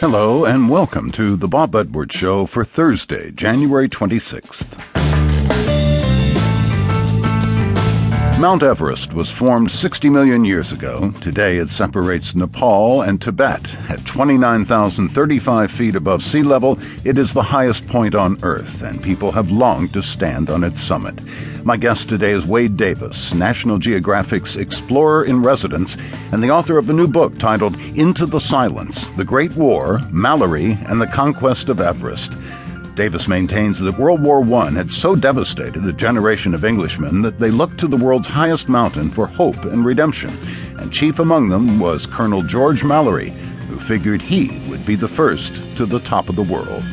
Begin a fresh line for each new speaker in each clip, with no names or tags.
Hello, and welcome to the Bob Edwards Show for Thursday, January 26th. Mount Everest was formed 60 million years ago. Today it separates Nepal and Tibet. At 29,035 feet above sea level, it is the highest point on Earth, and people have longed to stand on its summit. My guest today is Wade Davis, National Geographic's explorer in residence and the author of a new book titled Into the Silence The Great War, Mallory, and the Conquest of Everest. Davis maintains that World War I had so devastated a generation of Englishmen that they looked to the world's highest mountain for hope and redemption, and chief among them was Colonel George Mallory, who figured he would be the first to the top of the world.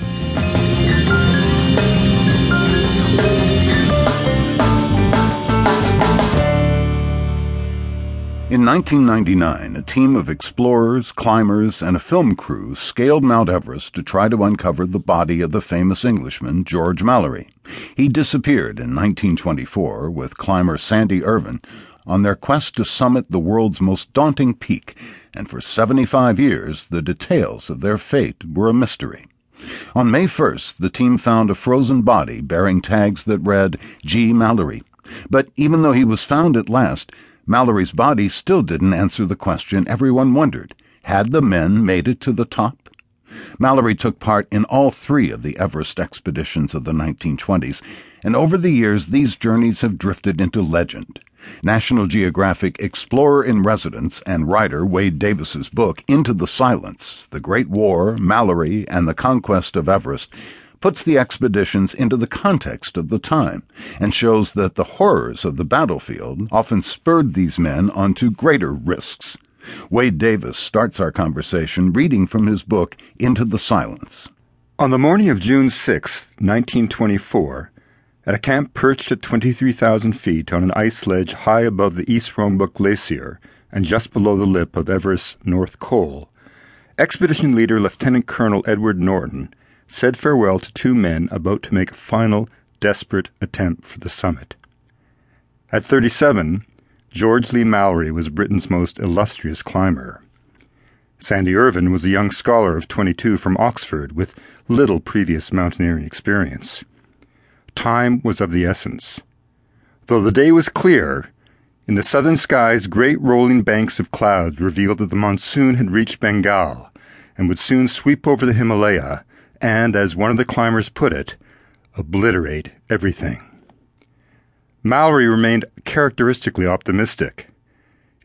In 1999, a team of explorers, climbers, and a film crew scaled Mount Everest to try to uncover the body of the famous Englishman George Mallory. He disappeared in 1924 with climber Sandy Irvine on their quest to summit the world's most daunting peak, and for 75 years the details of their fate were a mystery. On May 1st, the team found a frozen body bearing tags that read G. Mallory. But even though he was found at last, Mallory's body still didn't answer the question everyone wondered had the men made it to the top? Mallory took part in all three of the Everest expeditions of the 1920s, and over the years these journeys have drifted into legend. National Geographic explorer in residence and writer Wade Davis's book Into the Silence: The Great War, Mallory, and the Conquest of Everest puts the expeditions into the context of the time and shows that the horrors of the battlefield often spurred these men onto greater risks. Wade Davis starts our conversation reading from his book Into the Silence.
On the morning of June 6, 1924, at a camp perched at 23,000 feet on an ice ledge high above the East Rongbuk Glacier and just below the lip of Everest's North Col, Expedition Leader Lieutenant Colonel Edward Norton said farewell to two men about to make a final, desperate attempt for the summit. At 37, George Leigh Mallory was Britain's most illustrious climber. Sandy Irvine was a young scholar of 22 from Oxford with little previous mountaineering experience. Time was of the essence. Though the day was clear, in the southern skies great rolling banks of clouds revealed that the monsoon had reached Bengal and would soon sweep over the Himalaya and, as one of the climbers put it, obliterate everything. Mallory remained characteristically optimistic.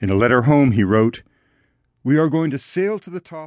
In a letter home, he wrote, We are going to sail to the top.